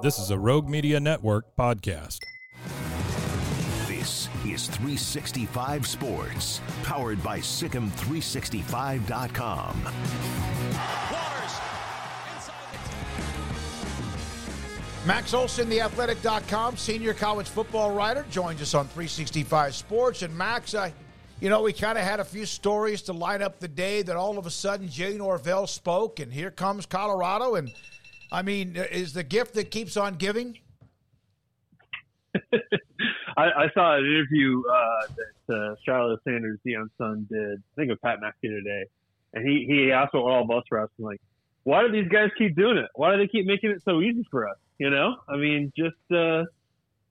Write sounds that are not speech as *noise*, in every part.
This is a Rogue Media Network podcast. This is 365 Sports, powered by SicEm365.com. Max Olson, theathletic.com, senior college football writer, joins us on 365 Sports. And Max, I, you know, we kind of had a few stories to light up the day that all of a sudden Jay Norvell spoke, and here comes Colorado. And I mean, is the gift that keeps on giving? *laughs* I, I, saw an interview uh, that uh, Charlotte Sanders, Deion's son, did. I think with Pat McAfee today, and he he asked what all of us were asking, like, why do these guys keep doing it? Why do they keep making it so easy for us? You know, I mean, just uh,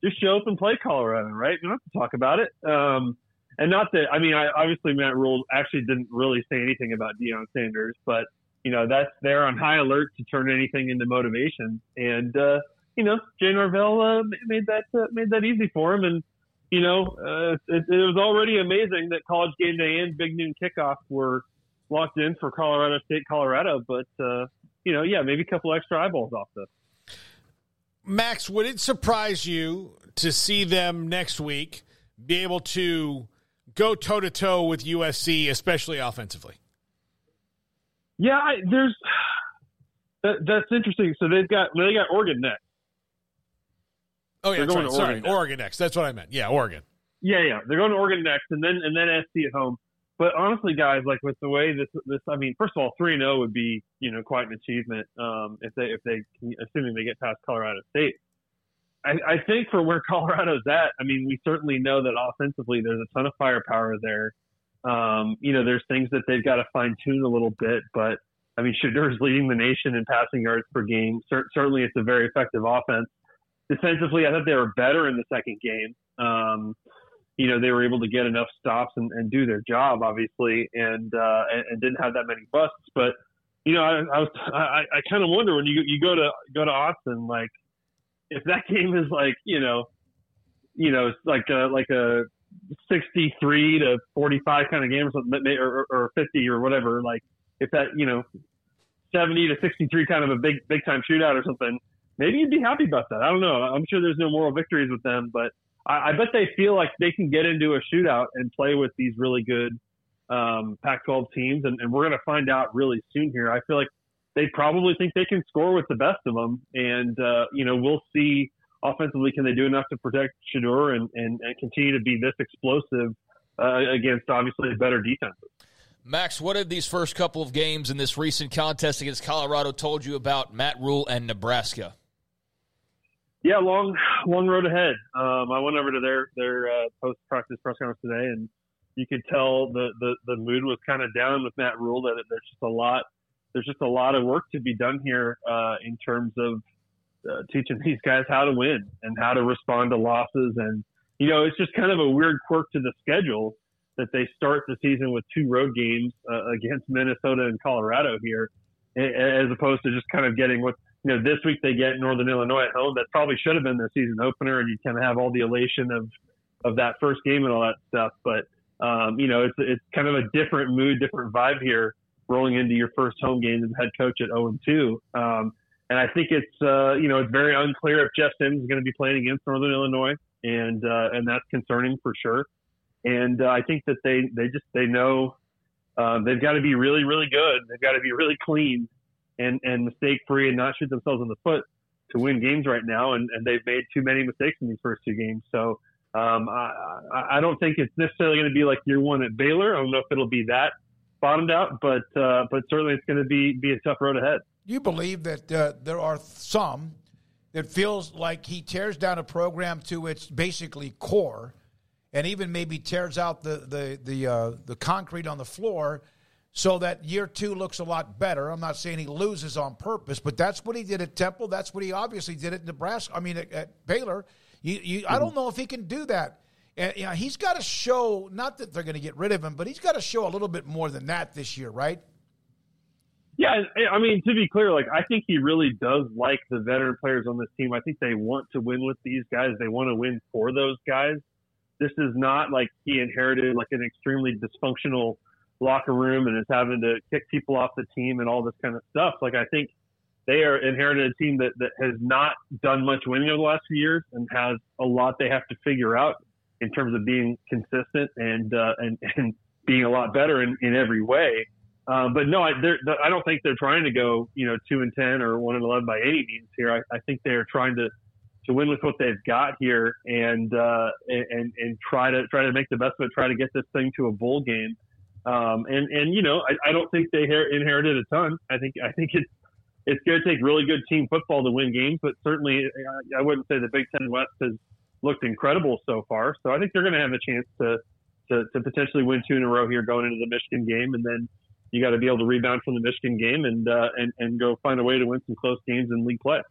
just show up and play Colorado, right? Don't have to talk about it. Um, and not that I mean, I, obviously Matt Rhule actually didn't really say anything about Deion Sanders, but you know that's they're on high alert to turn anything into motivation. And uh, you know, Jay Norvell uh, made that uh, made that easy for him, and you know, uh, it, it was already amazing that College Game Day and Big Noon Kickoff were locked in for Colorado State, Colorado. But uh, you know, yeah, maybe a couple extra eyeballs off this. Max, would it surprise you to see them next week be able to go toe to toe with USC, especially offensively? Yeah, I, there's *sighs* that, that's interesting. So they've got they got Oregon next. Oh yeah, going right. Sorry, Oregon next. Oregon next. That's what I meant. Yeah, Oregon. Yeah, yeah, they're going to Oregon next, and then and then SC at home. But honestly, guys, like with the way this this, I mean, first of all, three and zero oh would be you know quite an achievement um, if they if they assuming they get past Colorado State. I, I think for where *laughs* Colorado's at, I mean, we certainly know that offensively there's a ton of firepower there. Um, you know, there's things that they've got to fine tune a little bit, but I mean, Shedeur's *laughs* leading the nation in passing yards per game. C- certainly, it's a very effective offense. Defensively, I thought they were better in the second game. Um, you know, they were able to get enough stops and, and do their job, obviously, and, uh, and, and didn't have that many busts. But you know, I, I was I, I kind of wonder when you you go to go to Austin, like if that *laughs* game is like you know, you know, it's like a like a 63 to 45 kind of game or something, or, or 50 or whatever. Like if that you know, 70 to 63 kind of a big big time shootout or something, maybe you'd be happy about that. I don't know. I'm sure there's no moral victories with them, but I, I bet they feel like they can get into a shootout and play with these really good um, Pac-12 teams, and, and we're going to find out really soon here. I feel like they probably think they can score with the best of them, and uh, you know we'll see offensively can they do enough to protect Shedeur and, and, and continue to be this explosive uh, against obviously better defenses. Max, what have these first couple of games in this recent contest against Colorado told you about Matt Rhule and Nebraska? Yeah, long long road ahead. Um, I went over to their their uh, post practice press conference today, and you could tell the the, the mood was kind of down with Matt Rhule. That there's just a lot there's just a lot of work to be done here uh, in terms of uh, teaching these guys how to win and how to respond to losses. And you know, it's just kind of a weird quirk to the schedule that they start the season with two road games uh, against Minnesota and Colorado here, as opposed to just kind of getting what you know, this week they get Northern Illinois at home. That probably should have been their season opener, and you kind of have all the elation of of that first game and all that stuff. But um, you know, it's it's kind of a different mood, different vibe here, rolling into your first home game as head coach at 0 and 2. Um, and I think it's uh, you know it's very unclear if Jeff Sims is going to be playing against Northern Illinois, and uh, and that's concerning for sure. And uh, I think that they they just they know um, they've got to be really really good. They've got to be really clean and and mistake free and not shoot themselves in the foot to win games right now. And, and they've made too many mistakes in these first two games. So um, I, I don't think it's necessarily going to be like year one at Baylor. I don't know if it'll be that bottomed out, but uh, but certainly it's going to be be a tough road ahead. You believe that uh, there are some that feels like he tears down a program to its basically core, and even maybe tears out the the the uh, the concrete on the floor so that year two looks a lot better. I'm not saying he loses on purpose, but that's what he did at Temple. That's what he obviously did at Nebraska. I mean, at, at Baylor. You, you, I don't know if he can do that. And you know, he's got to show not that they're going to get rid of him, but he's got to show a little bit more than that this year, right? Yeah, I mean, to be clear, like I think he really does like the veteran players on this team. I think they want to win with these guys. They want to win for those guys. This is not like he inherited like an extremely dysfunctional locker room and is having to kick people off the team and all this kind of stuff. Like I think they are inherited a team that, that has not done much winning over the last few years and has a lot they have to figure out in terms of being consistent and uh, and and being a lot better in, in every way. Um, but no, I, I don't think they're trying to go, you know, two and ten or one and eleven by any means here. I, I think they are trying to to win with what they've got here and uh, and and try to try to make the best of it. Try to get this thing to a bowl game. Um, and and you know, I, I don't think they inherited a ton. I think I think it's it's going to take really good team football to win games, but certainly I wouldn't say the Big Ten West has looked incredible so far. So I think they're going to have a chance to, to to potentially win two in a row here going into the Michigan game, and then you got to be able to rebound from the Michigan game and uh, and and go find a way to win some close games in league play.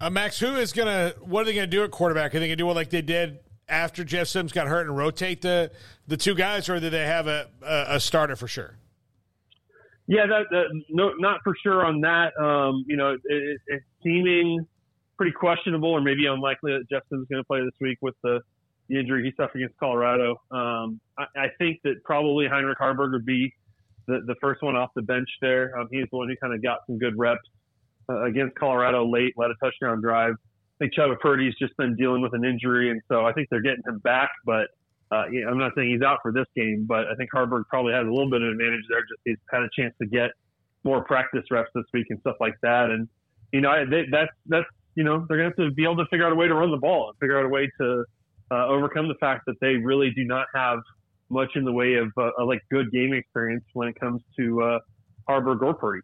Uh, Max, who is gonna? What are they gonna do at quarterback? Are they gonna do what like they did after Jeff Sims got hurt and rotate the the two guys, or do they have a a, a starter for sure? Yeah, that, that, no, not for sure on that. Um, you know, it, it, it's seeming pretty questionable, or maybe unlikely that Jeff Sims is going to play this week with the, the injury he suffered against Colorado. Um, I, I, think that probably Heinrich Haarberg would be the, the first one off the bench there. Um, he's the one who kind of got some good reps uh, against Colorado late, led a touchdown drive I think Chubba Purdy's just been dealing with an injury, and so I think they're getting him back. But uh, yeah, I'm not saying he's out for this game, but I think Haarberg probably has a little bit of advantage there. Just he's had a chance to get more practice reps this week and stuff like that. And you know, they, that's that's you know they're gonna have to be able to figure out a way to run the ball and figure out a way to uh, overcome the fact that they really do not have much in the way of uh, like good game experience when it comes to uh, Haarberg or Purdy.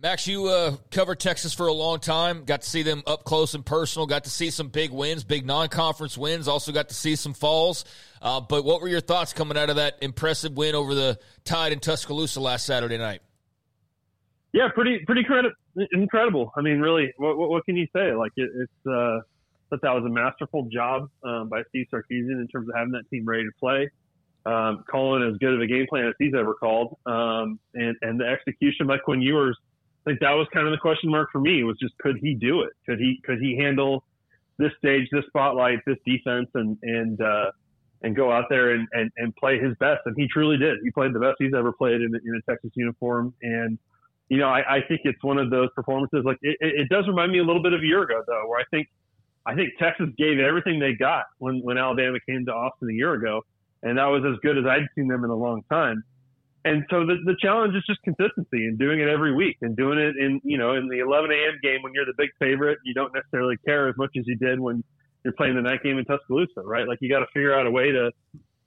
Max, you uh, covered Texas for a long time. Got to see them up close and personal. Got to see some big wins, big non-conference wins. Also got to see some falls. Uh, but what were your thoughts coming out of that impressive win over the Tide in Tuscaloosa last Saturday night? Yeah, pretty pretty credit, incredible. I mean, really, what, what, what can you say? Like it, it's uh, that that was a masterful job um, by Steve Sarkisian in terms of having that team ready to play. Um, calling as good of a game plan as he's ever called, um, and and the execution by Quinn Ewers – I think that was kind of the question mark for me was just could he do it? Could he could he handle this stage, this spotlight, this defense, and and uh, and go out there and, and, and play his best? And he truly did. He played the best he's ever played in, in a Texas uniform. And you know, I, I think it's one of those performances. Like it, it does remind me a little bit of a year ago, though, where I think I think Texas gave everything they got when when Alabama came to Austin a year ago, and that was as good as I'd seen them in a long time and so the, the challenge is just consistency and doing it every week and doing it in you know in the 11 a.m. game when you're the big favorite. You don't necessarily care as much as you did when you're playing the night game in Tuscaloosa, right? Like you got to figure out a way to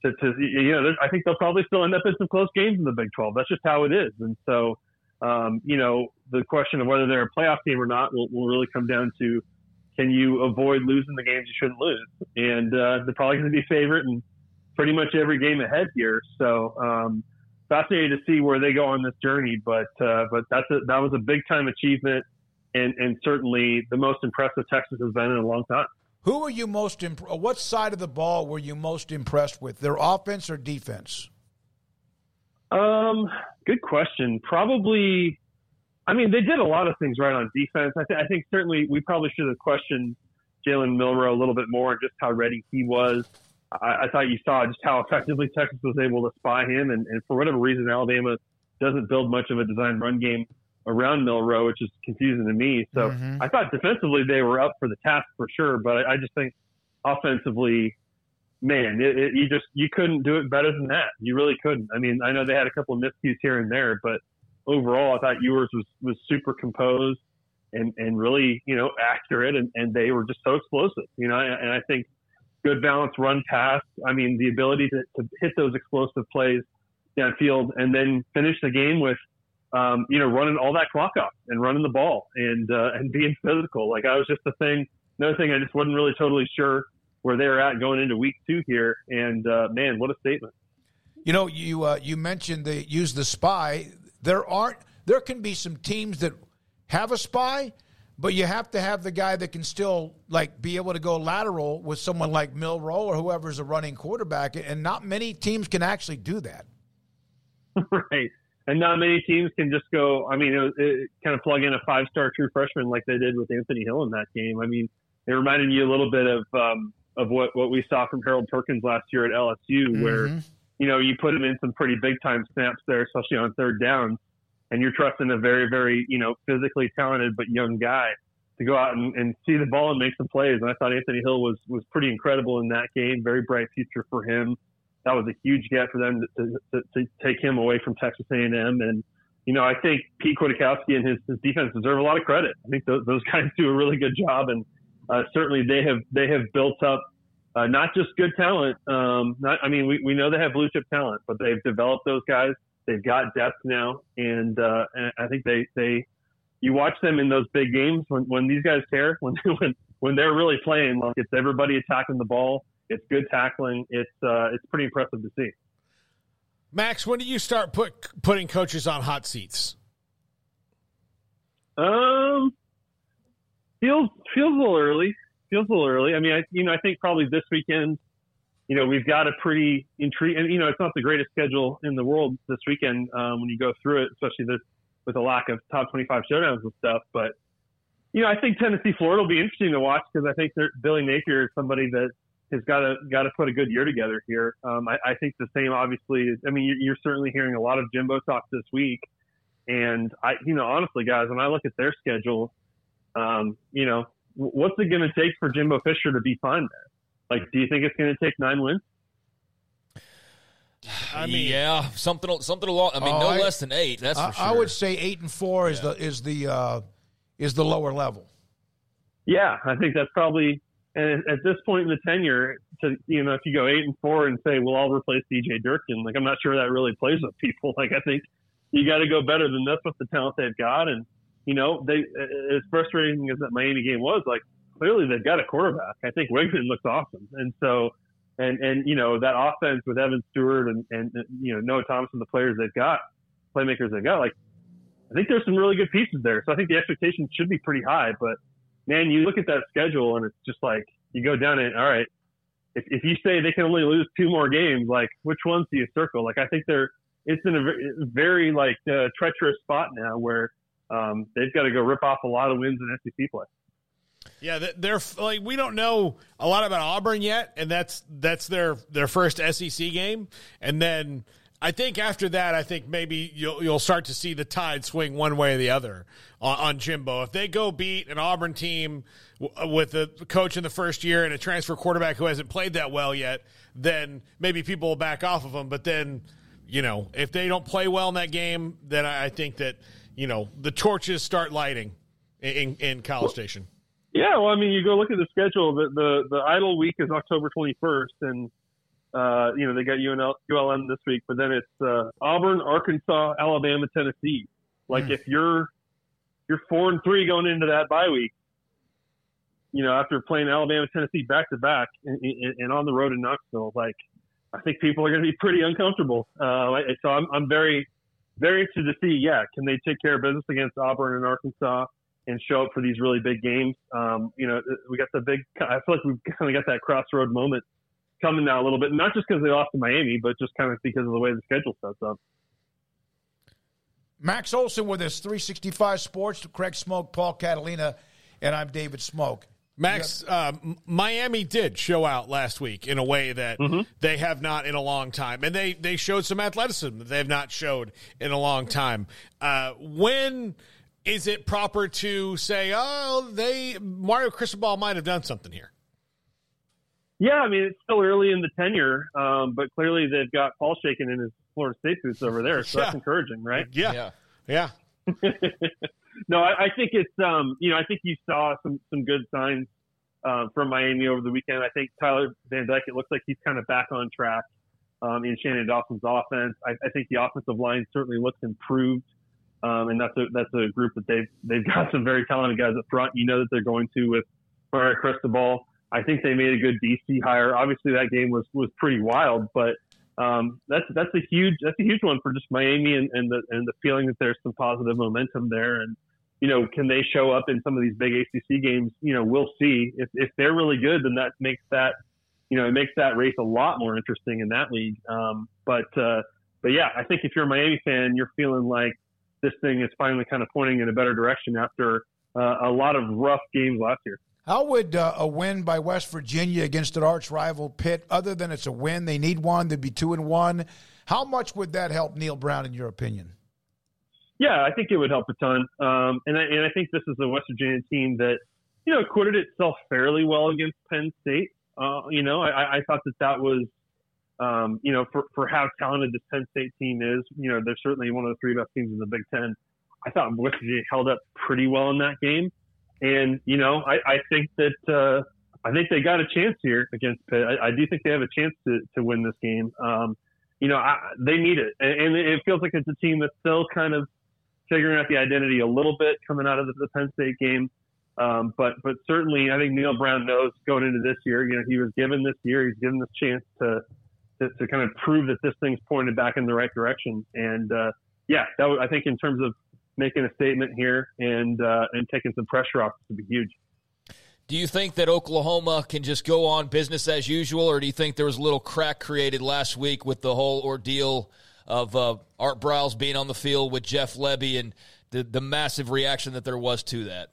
to, to you know. I think they'll probably still end up in some close games in the Big 12. That's just how it is. And so um, you know the question of whether they're a playoff team or not will, will really come down to can you avoid losing the games you shouldn't lose? And uh, they're probably going to be favorite in pretty much every game ahead here. So. Um, fascinated to see where they go on this journey. But uh, but that's a, that was a big time achievement, and and certainly the most impressive Texas has been in a long time. Who were you most imp- What side of the ball were you most impressed with? Their offense or defense? Um, good question. Probably, I mean, they did a lot of things right on defense. I, th- I think certainly we probably should have questioned Jalen Milroe a little bit more and just how ready he was. I, I thought you saw just how effectively Texas was able to spy him, and, and for whatever reason, Alabama doesn't build much of a design run game around Milroe, which is confusing to me. So Mhm. I thought defensively they were up for the task for sure, but I, I just think offensively, man, it, it, you just you couldn't do it better than that. You really couldn't. I mean, I know they had a couple of miscues here and there, but overall, I thought Ewers was was super composed and and really you know accurate, and, and they were just so explosive. You know, and, and I think good balance run pass. I mean, the ability to, to hit those explosive plays downfield and then finish the game with um, you know, running all that clock off and running the ball and uh, and being *laughs* physical. Like I was just a thing. Another thing, I just wasn't really totally sure where they were at going into week two here. And uh, man, what a statement! You know, you uh, you mentioned they use the spy. There aren't. There can be some teams that have a spy, but you have to have the guy that can still like be able to go lateral with someone like Milroe or whoever's a running quarterback. And not many teams can actually do that. *laughs* right. And not many teams can just go. I mean, it, it kind of plug in a five-star true freshman like they did with Anthony Hill in that game. I mean, it reminded me a little bit of um, of what what we saw from Harold Perkins last year at LSU, where you know you put him in some pretty big time snaps there, especially on third down, and you're trusting a very very you know physically talented but young guy to go out and, and see the ball and make some plays. And I thought Anthony Hill was was pretty incredible in that game. Very bright future for him. That was a huge get for them to, to, to take him away from Texas A&M. And you know, I think Pete Kwiatkowski and his, his defense deserve a lot of credit. I think those, those *laughs* guys do a really good job, and uh, certainly they have they have built up uh, not just good talent. Um, not I mean, we, we know they have blue chip talent, but they've developed those guys. They've got depth now, and, uh, and I think they they you watch them in those big games when, when these guys care *laughs* when when when they're really playing like it's everybody attacking the ball. It's good tackling. It's uh, it's pretty impressive to see. Max, when do you start put putting coaches on hot seats? Um, feels feels a little early. Feels a little early. I mean, I you know I think probably this weekend, you know, we've got a pretty intriguing. You know, it's not the greatest schedule in the world this weekend um, when you go through it, especially this with a lack of top twenty-five showdowns and stuff. But you know, I think Tennessee Florida will be interesting to watch because I think Billy Napier is somebody that has got to got to put a good year together here. Um, I, I think the same, obviously. Is, I mean, you're, you're certainly hearing a lot of Jimbo talk this week, and I, you know, honestly, guys, when I look at their schedule, um, you know, what's it going to take for Jimbo Fisher to be fine there? Like, do you think it's going to take nine wins? I mean, yeah, something something along. I mean, Oh, no I- less than eight. That's I, for sure. I would say eight and four is the is the uh, is the lower level. Yeah, I think that's probably. And at this point in the tenure, to you know, if you go eight and four and say, "Well, I'll replace DJ Durkin," like I'm not sure that really plays with people. *laughs* Like I think you got to go better than this with the talent they've got, and you know, they as frustrating as that Miami game was, like clearly they've got a quarterback. I think Weigman looks awesome, and so and and you know that offense with Evan Stewart and and you know Noah Thompson, the players they've got, playmakers they've got, like I think there's some really good pieces there. So I think the expectations should be pretty high, but man, you look at that schedule and it's just like you go down it. All right, if, if you say they can only lose two more games, like which ones do you circle? Like I think they're it's in a very, very like uh, treacherous spot now where um, they've got to go rip off a lot of wins in SEC play. Yeah, they're like we don't know a lot about Auburn yet, and that's that's their their first SEC game, and then I think after that, I think maybe you'll you'll start to see the tide swing one way or the other on, on Jimbo. If they go beat an Auburn team w- with a coach in the first year and a transfer quarterback who hasn't played that well yet, then maybe people will back off of them. But then, you know, if they don't play well in that game, then I, I think that you know the torches start lighting in, in, in College Station. Yeah, well, I mean, you go look at the schedule. The the, the idle week is October 21st, and uh, you know they got UNL, ULM this week, but then it's uh, Auburn, Arkansas, Alabama, Tennessee. Like if you're you're four and three going into that bye week, you know after playing Alabama, Tennessee back to back and, and, and on the road in Knoxville, like I think people are going to be pretty uncomfortable. Uh, so I'm I'm very very interested to see. Yeah, can they take care of business against Auburn and Arkansas? and show up for these really big games. Um, you know, we got the big. I feel like we've *laughs* kind of got that crossroad moment coming now a little bit, not just because they lost to Miami, but just kind of because of the way the schedule sets up. Max Olson with us, 365 Sports, Craig Smoak, Paul Catalina, and I'm David Smoak. Max, uh, Miami did show out last week in a way that mm-hmm. they have not in a long time, and they they showed some athleticism that they have not showed in a long time. Uh, when is it proper to say, oh, they Mario Cristobal might have done something here? Yeah, I mean it's still early in the tenure, um, but clearly they've got Paul shaking in his Florida State boots over there, so *laughs* yeah. that's encouraging, right? Yeah, yeah. yeah. *laughs* no, I, I, think it's um, you know, I think you saw some some good signs uh, from Miami over the weekend. I think Tyler Van Dyke, it looks like he's kind of back on track um, in Shannon Dawson's offense. I, I, think the offensive line certainly looks improved, um, and that's a that's a group that they've they've got some very talented guys up front. You know that they're going to with Mario Cristobal. I think they made a good DC hire. Obviously, that game was was pretty wild, but um, that's that's a huge that's a huge one for just Miami and, and the and the feeling that there's some positive momentum there. And you know, can they show up in some of these big ACC games? You know, we'll see. If if they're really good, then that makes that you know it makes that race a lot more interesting in that league. Um, but uh, but yeah, I think if you're a Miami fan, you're feeling like this thing is finally kind of pointing in a better direction after uh, a lot of rough games last year. How would uh, a win by West Virginia against an arch rival Pitt, other than it's a win, they need one, they'd be two and one. How much would that help Neal Brown, in your opinion? Yeah, I think it would help a ton. Um, and, I, and I think this is a West Virginia team that, you know, acquitted itself fairly well against Penn State. Uh, you know, I, I thought that that was, um, you know, for, for how talented this Penn State team is, you know, they're certainly one of the three best teams in the Big Ten. I thought West Virginia held up pretty well in that game. And you know, I, I think that uh, I think they got a chance here against Pitt. I, I do think they have a chance to, to win this game. Um, you know, I, they need it, and, and it feels like it's a team that's still kind of figuring out the identity a little bit coming out of the, the Penn State game. Um, but but certainly, I think Neal Brown knows going into this year. You know, he was given this year, he's given this chance to to, to kind of prove that this thing's pointed back in the right direction. And uh, yeah, that I think in terms of making a statement here and uh, and taking some pressure off would be huge. Do you think that Oklahoma can just go on business as usual, or do you think there was a little crack created last week with the whole ordeal of uh, Art Briles being on the field with Jeff Lebby and the the massive reaction that there was to that?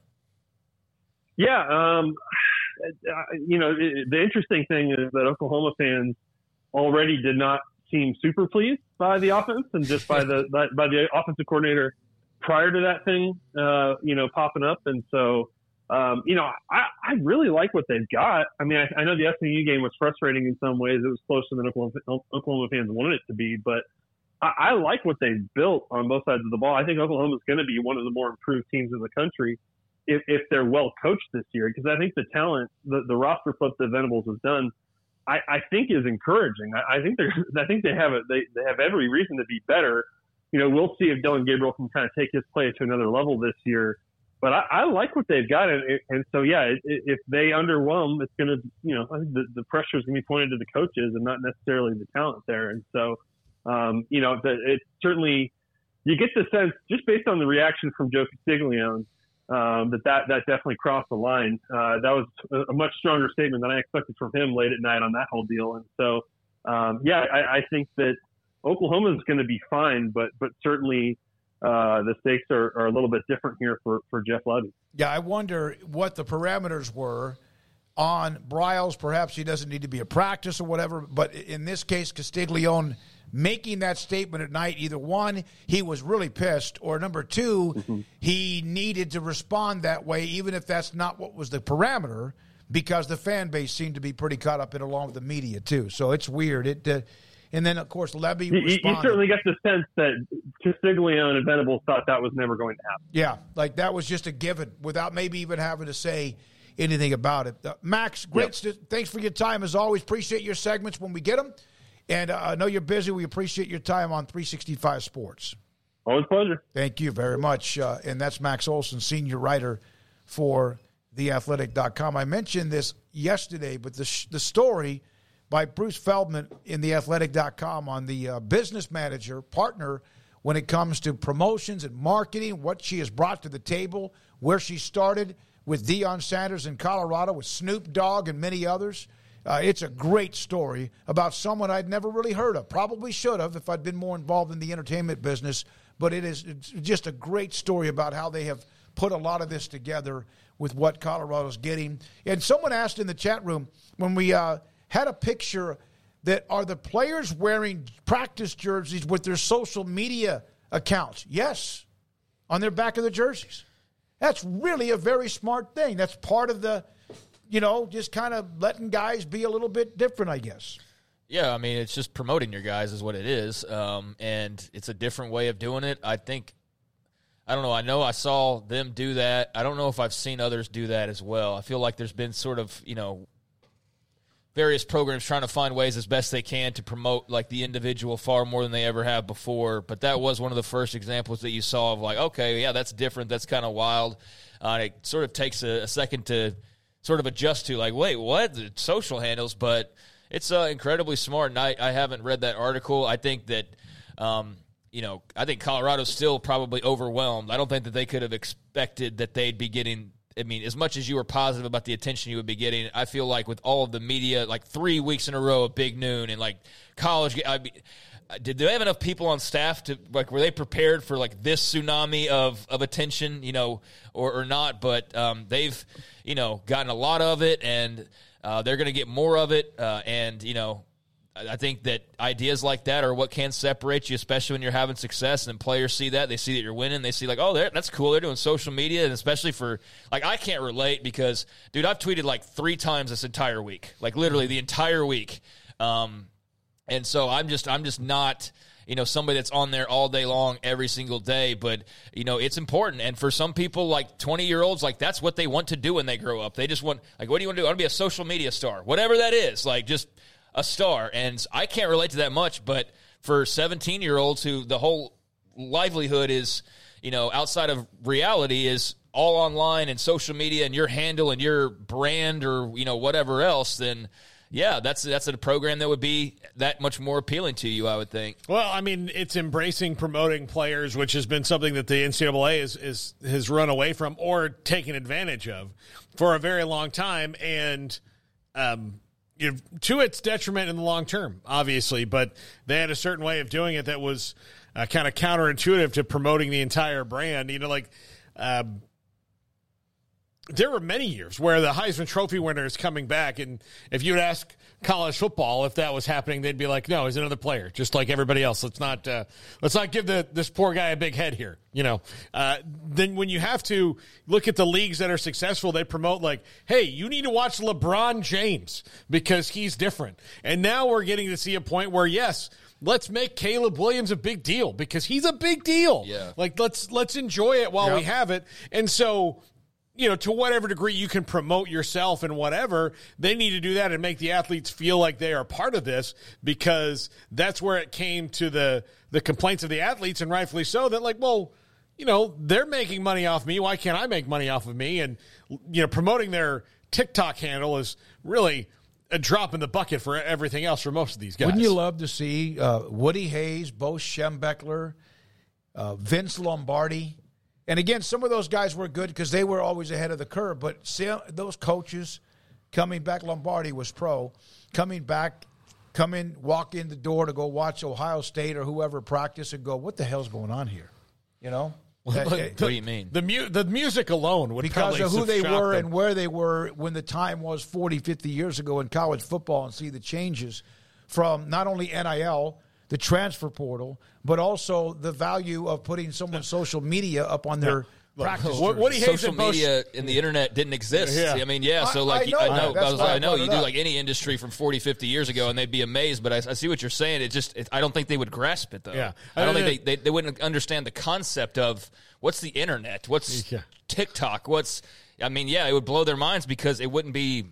Yeah, um, you know, the interesting thing is that Oklahoma fans already did not seem super pleased by the offense and just by the by the offensive coordinator prior to that thing, uh, you know, popping up. And so, um, you know, I, I really like what they've got. I mean, I, I know the SMU game was frustrating in some ways. It was closer than Oklahoma, Oklahoma fans wanted it to be, but I, like what they've built on both sides of the ball. I think Oklahoma is going to be one of the more improved teams in the country if, if they're well coached this year, because I think the talent, the, the roster flip that Venables has done, I, I think is encouraging. I, I think they're, *laughs* I think they have a, they, they have every reason to be better you know, we'll see if Dillon Gabriel can kind of take his play to another level this year. But I, I like what they've got, and, and so yeah, if they underwhelm, it's going to, you know, I think the, the pressure is going to be pointed to the coaches and not necessarily the talent there. And so, um, you know, the, it certainly you get the sense just based on the reaction from Joe Castiglione um, that, that that definitely crossed the line. Uh, that was a, much stronger statement than I expected from him late at night on that whole deal. And so, um, yeah, I, I think that Oklahoma is going to be fine, but but certainly uh, the stakes are, are a little bit different here for, for Jeff Lebby. Yeah, I wonder what the parameters were on Briles. Perhaps he doesn't need to be a practice or whatever, but in this case, Castiglione making that statement at night, either one, he was really pissed, or number 2 mm-hmm. he needed to respond that way, even if that's not what was the parameter, because the fan base seemed to be pretty caught up in along with the media too. So it's weird. It. Uh, and then, of course, Lebby. You, you, certainly get the sense that Castiglione and Venables thought that was never going to happen. Yeah, like that was just a given without maybe even having to say anything about it. Uh, Max, great. Yep. Thanks for your time as always. Appreciate your segments when we get them. And uh, I know you're busy. We appreciate your time on 365 Sports. Always pleasure. Thank you very much. Uh, and that's Max Olson, senior writer for theathletic.com. I mentioned this yesterday, but the, sh- the story – by Bruce Feldman in theathletic.com on the uh, business manager partner when it comes to promotions and marketing, what she has brought to the table, where she started with Deion Sanders in Colorado, with Snoop Dogg and many others. Uh, it's a great story about someone I'd never really heard of. Probably should have if I'd been more involved in the entertainment business. but it is just a great story about how they have put a lot of this together with what Colorado's getting. And someone asked in the chat room when we uh, had a picture that are the players wearing practice jerseys with their social media accounts? Yes, on their back of the jerseys. That's really a very smart thing. That's part of the, you know, just kind of letting guys be a little bit different, I guess. Yeah, I mean, it's just promoting your guys is what it is, um, and it's a different way of doing it. I think, I don't know. I know I saw them do that. I don't know if I've seen others do that as well. I feel like there's been sort of, you know, various programs trying to find ways as best they can to promote like the individual far more than they ever have before. But that was one of the first examples that you saw of like, okay, yeah, that's different. That's kind of wild. Uh, it sort of takes a, a, second to sort of adjust to like, wait, what? The social handles, but it's uh, incredibly smart. And I, I haven't read that article. I think that. Um, you know, I think Colorado's still probably overwhelmed. I don't think that they could have expected that they'd be getting I mean, as much as you were positive about the attention you would be getting, I feel like with all of the media, like three weeks in a row of Big Noon and like college, I mean, did they have enough people on staff to like were they prepared for like this tsunami of of attention, you know, or or not? But um, they've you know gotten a lot of it, and uh, they're going to get more of it, uh, and you know I think that ideas like that are what can separate you, especially when you're having success. And players see that they see that you're winning. They see like, oh, that's cool. They're doing social media, and especially for like I can't relate because, dude, I've tweeted like three times this entire week, like literally the entire week. Um, and so I'm just I'm just not you know somebody that's on there all day long every single day but you know it's important. And for some people like 20 year olds like that's what they want to do when they grow up. They just want like what do you want to do? I want to be a social media star. Whatever that is like just a star. And I can't relate to that much, but for 17 year olds who the whole livelihood is, you know, outside of reality is all online and social media and your handle and your brand or, you know, whatever else, then yeah, that's that's a program that would be that much more appealing to you, I would think. Well, I mean, it's embracing promoting players, which has been something that the NCAA is, is has run away from or taken advantage of for a very long time, and um, you know, to its detriment in the long term, obviously, but they had a certain way of doing it that was uh, kind of counterintuitive to promoting the entire brand. You know, like um, there were many years where the Heisman Trophy winner is coming back, and if you'd ask college football if that was happening, they'd be like, "No, he's another player, just like everybody else. Let's not uh, let's not give the this poor guy a big head here." You know. Uh, then when you have to look at the leagues that are successful, they promote like, "Hey, you need to watch LeBron James because he's different." And now we're getting to see a point where yes let's make Caleb Williams a big deal because he's a big deal. Yeah. Like let's let's enjoy it while yep. we have it. And so you know, to whatever degree you can promote yourself and whatever, they need to do that and make the athletes feel like they are part of this because that's where it came to the the complaints of the athletes and rightfully so that like, well, you know, they're making money off me. Why can't I make money off of me? And you know, promoting their TikTok handle is really a drop in the bucket for everything else for most of these guys. Wouldn't you love to see uh, Woody Hayes, Bo Schembechler, uh, Vince Lombardi? And again, some of those guys were good because they were always ahead of the curve. But see, those coaches coming back, Lombardi was pro, coming back, come in, walk in the door to go watch Ohio State or whoever practice and go, what the hell's going on here? You know? *laughs* That, what do you mean? The, mu- the music alone would because of who they were them. and where they were when the time was 40, 50 years ago in college football and see the changes from not only NIL the transfer portal, but also the value of putting someone's social media up on their practice. What, what social media and the internet didn't exist. Yeah. I mean, yeah. So like, I, I know, I, know, I, was, I know you do like any industry from 40, 50 years ago, and they'd be amazed. But I, see what you're saying. It just, it, I don't think they would grasp it though. Yeah. I don't think they, they, they wouldn't understand the concept of what's the internet, what's yeah. TikTok, what's. I mean, yeah, it would blow their minds because it wouldn't be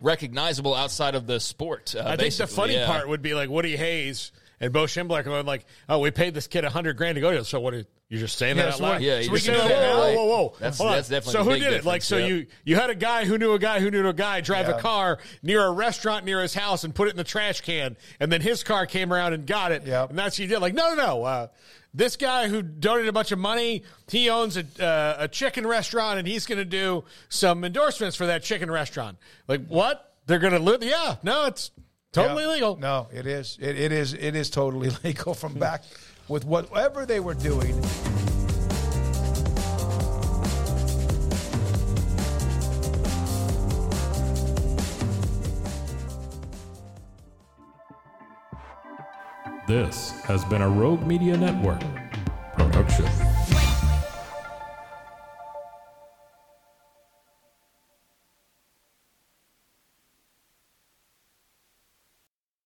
recognizable outside of the sport. Uh, I think the funny yeah. part would be like Woody Hayes and Bo Schembechler going like, "Oh, we paid this kid a hundred grand to go to." So what? Are, you're just saying yeah, that out loud? Yeah, so we can that. Whoa, whoa, whoa! That's, that's definitely. So who did it? Like, so yeah. you you had a guy who knew a guy who knew a guy drive yeah. a car near a restaurant near his house and put it in the trash can, and then his car came around and got it. Yeah, and that's what you did. Like, no, no, no. Uh, this guy who donated a bunch of money, he owns a, uh, a chicken restaurant, and he's going to do some endorsements for that chicken restaurant. Like, what? They're going to live? Yeah, no, it's Totally yeah. legal. No, it is. It, it is. It is totally *laughs* legal from back with whatever they were doing. This has been a Rogue Media Network production.